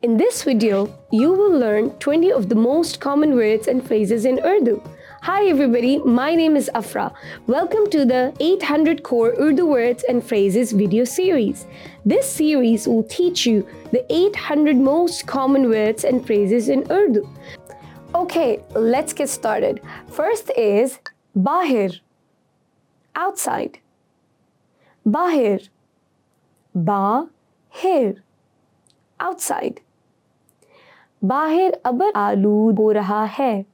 In this video, you will learn 20 of the most common words and phrases in Urdu. Hi everybody, my name is Afra. Welcome to the 800 Core Urdu Words and Phrases video series. This series will teach you the 800 most common words and phrases in Urdu. Okay, let's get started. First is bahir, outside. Bahir, bahir, outside. बाहर अबर आलूद हो रहा है।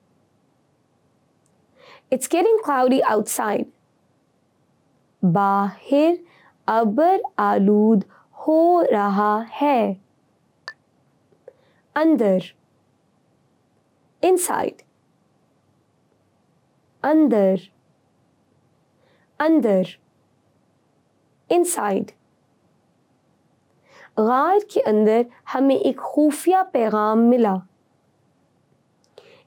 It's getting cloudy outside बाहर अबर आलूद हो रहा है। अंदर। इनसाइड अंदर। अंदर। इनसाइड गार के अंदर हमें एक खुफिया पैगाम मिला।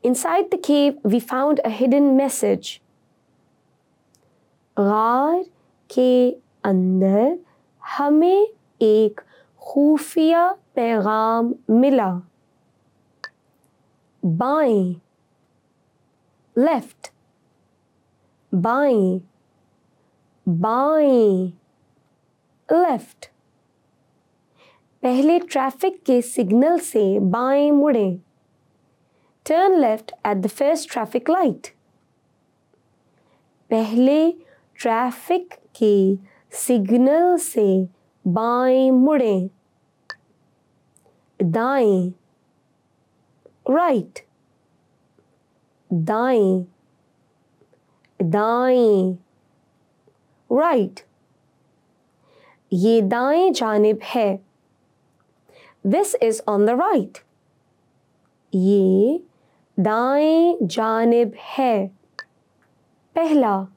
Inside the cave, we found a hidden message. गार के अंदर हमें एक खुफिया पैगाम मिला। बाएँ। लेफ़्ट बाएँ। बाएँ। लेफ़्ट पहले ट्रैफ़िक के सिग्नल से बाएँ मुड़ें। Turn left at the first traffic light पहले ट्रैफ़िक के सिग्नल से बाएँ मुड़ें। दाएँ। राइट दाएँ। दाएँ। राइट ये दाएँ जानिब है। This is on the right ये दाएँ जानिब है। पहला।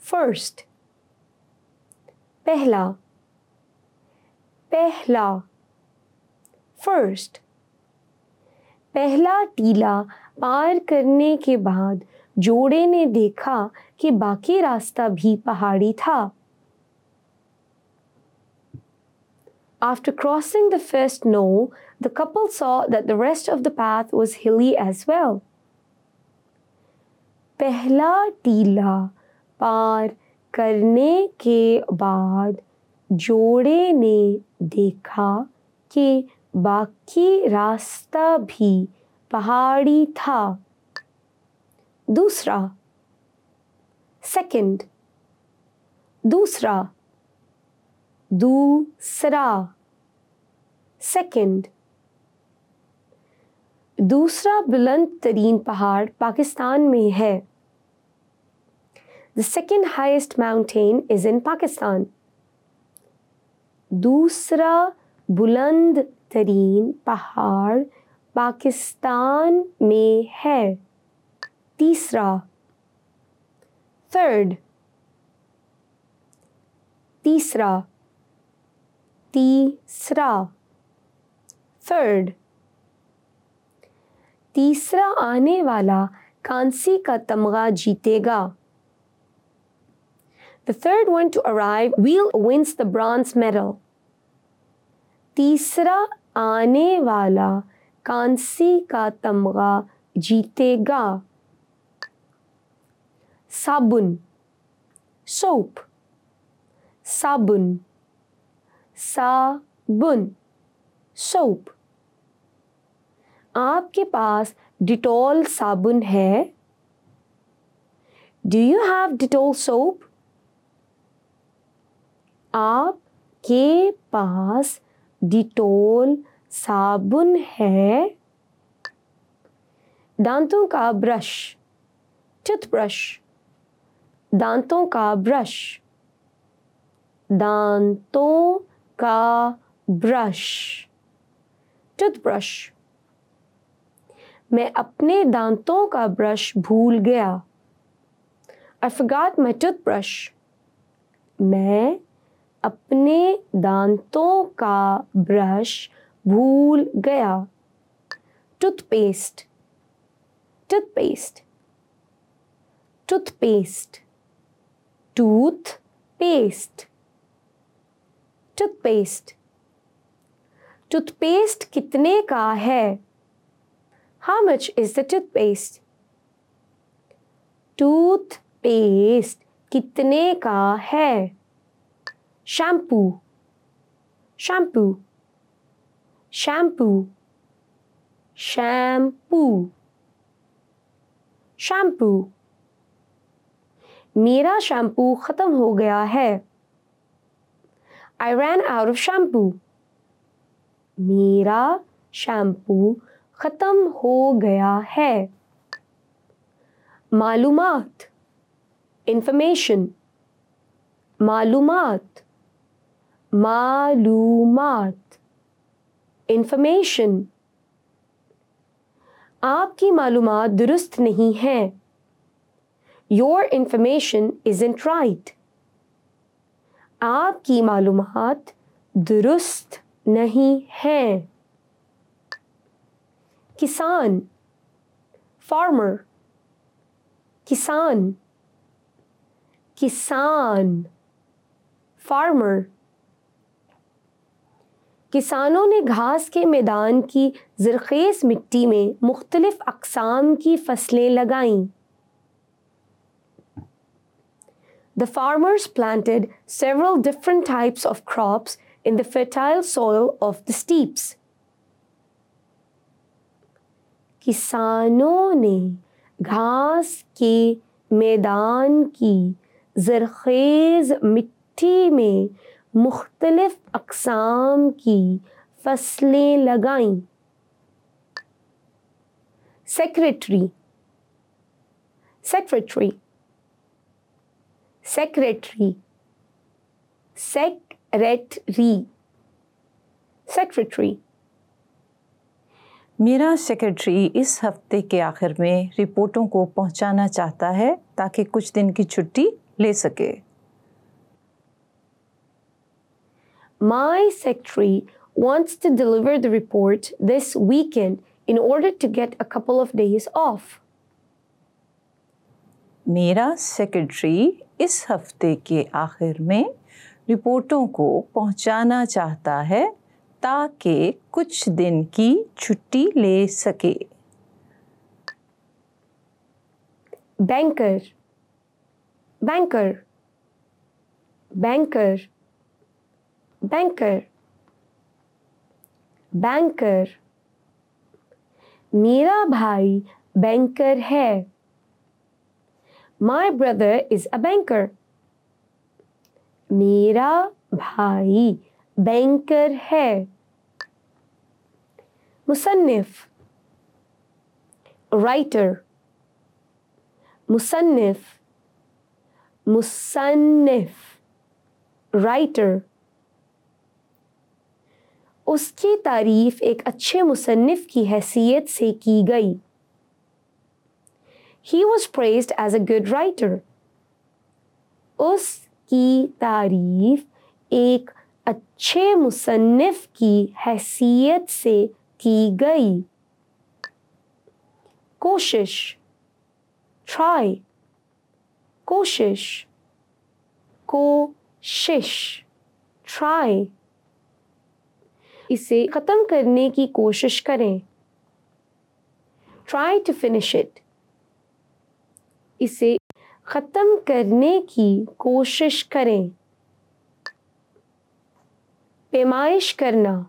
फ़र्स्ट पहला। पहला। फ़र्स्ट पहला टीला पार करने के बाद जोड़े ने देखा कि बाकी रास्ता भी पहाड़ी था। After crossing the first knoll, the couple saw that the rest of the path was hilly as well. पहला टीला पार करने के बाद जोड़े ने देखा कि बाकी रास्ता भी पहाड़ी था दूसरा सेकंड दूसरा दूसरा। सेकंड दूसरा बुलंद तरीन पहाड़ पाकिस्तान में है। The second highest mountain is in Pakistan दूसरा बुलंद तरीन पहाड़ पाकिस्तान में है। तीसरा। थर्ड तीसरा। तीसरा। थर्ड तीसरा आने वाला कांसी का तमगा जीतेगा। The third one to arrive will wins the bronze medal. तीसरा आने वाला कांसी का तमगा जीतेगा। साबुन, सोप, साबुन। साबुन, सोप। आपके पास डिटॉल साबुन है। Do you have Dettol soap? आपके पास डिटॉल साबुन है। दांतों का ब्रश, टूथब्रश। दांतों का ब्रश। दांतों का ब्रश। टूथब्रश। मैं अपने दांतों का ब्रश भूल गया। आई फॉरगॉट माय टूथब्रश मैं अपने दांतों का ब्रश भूल गया। Toothpaste. Toothpaste. Toothpaste. Toothpaste. Toothpaste toothpaste कितने का है? How much is the toothpaste toothpaste कितने का है? Shampoo shampoo shampoo shampoo shampoo मेरा शैम्पू ख़त्म हो गया है। I ran out of shampoo मेरा शैम्पू ख़त्म हो गया है। मालूमात इंफॉर्मेशन मालूमात मालूमात इंफॉर्मेशन आपकी मालूमात दुरुस्त नहीं है। Your information is isn't right आपकी मालूमात दुरुस्त नहीं है। किसान फार्मर किसान किसान फार्मर किसानों ने घास के मैदान की जरखेज़ मिट्टी में मुख्तलिफ़ अकसाम की फ़सलें लगाईं। The farmers planted several different types of crops in the fertile soil of the steppes. किसानों ने घास के मैदान की जरखेज़ मिट्टी में मुख्तलिफ अकसाम की फसलें लगाईं secretary secretary secretary secretary secretary मेरा सेक्रेटरी इस हफ़्ते के आखिर में रिपोर्टों को पहुंचाना चाहता है ताकि कुछ दिन की छुट्टी ले सके My secretary wants to deliver the report this weekend in order to get a couple of days off. मेरा सेक्रेटरी इस हफ़्ते के आखिर में रिपोर्टों को पहुंचाना चाहता है ताकि कुछ दिन की छुट्टी ले सके। Banker banker banker banker banker मेरा भाई बैंकर है। My brother is a banker. मेरा भाई बैंकर है। मुसन्निफ। राइटर मुसन्निफ। मुसन्निफ। राइटर उसकी तारीफ़ एक अच्छे मुसन्निफ की हैसियत से की गई। He was praised as a good writer. उसकी तारीफ़ एक अच्छे मुसन्निफ की हैसियत से की गई। कोशिश। ट्राई कोशिश। कोशिश। ट्राई इसे ख़त्म करने की कोशिश करें। ट्राई टू फिनिश इट इसे ख़त्म करने की कोशिश करें। पैमाइश करना।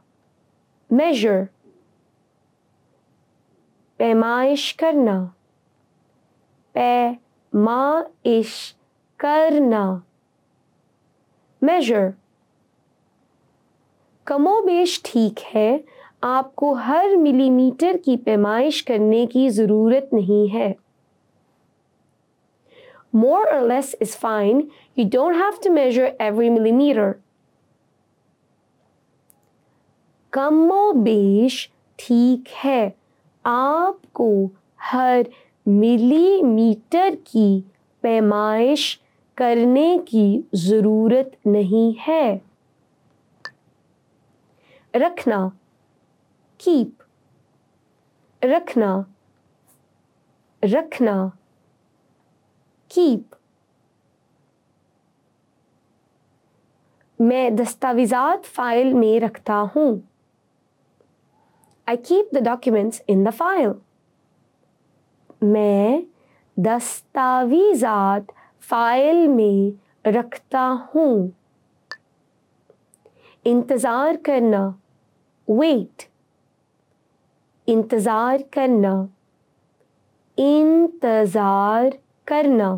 मेजर पैमाइश करना। पैमाइश करना। मेजर कमोबेश ठीक है, आपको हर मिलीमीटर की पैमाइश करने की ज़रूरत नहीं है। More or less is fine. You don't have to measure every millimeter. कमोबेश ठीक है आपको हर मिलीमीटर की पैमाइश करने की ज़रूरत नहीं है रखना कीप रखना रखना कीप मैं दस्तावेज़ात फ़ाइल में रखता हूँ। I keep the documents in the file. मैं दस्तावेजात फ़ाइल में रखता हूँ। इंतज़ार करना वेट इंतज़ार करना, इंतज़ार करना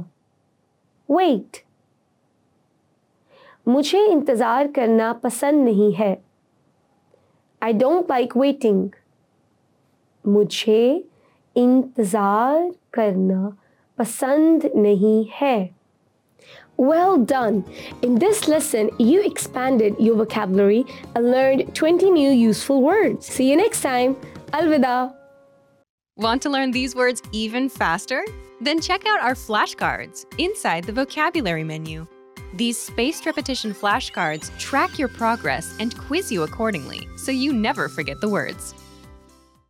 वेट मुझे इंतज़ार करना पसंद नहीं है आई डोंट लाइक वेटिंग मुझे इंतज़ार करना पसंद नहीं है Well done! In this lesson, you expanded your vocabulary and learned 20 new useful words. See you next time. Alvida! Want to learn these words even faster? Then check out our flashcards inside the vocabulary menu. These spaced repetition flashcards track your progress and quiz you accordingly so you never forget the words.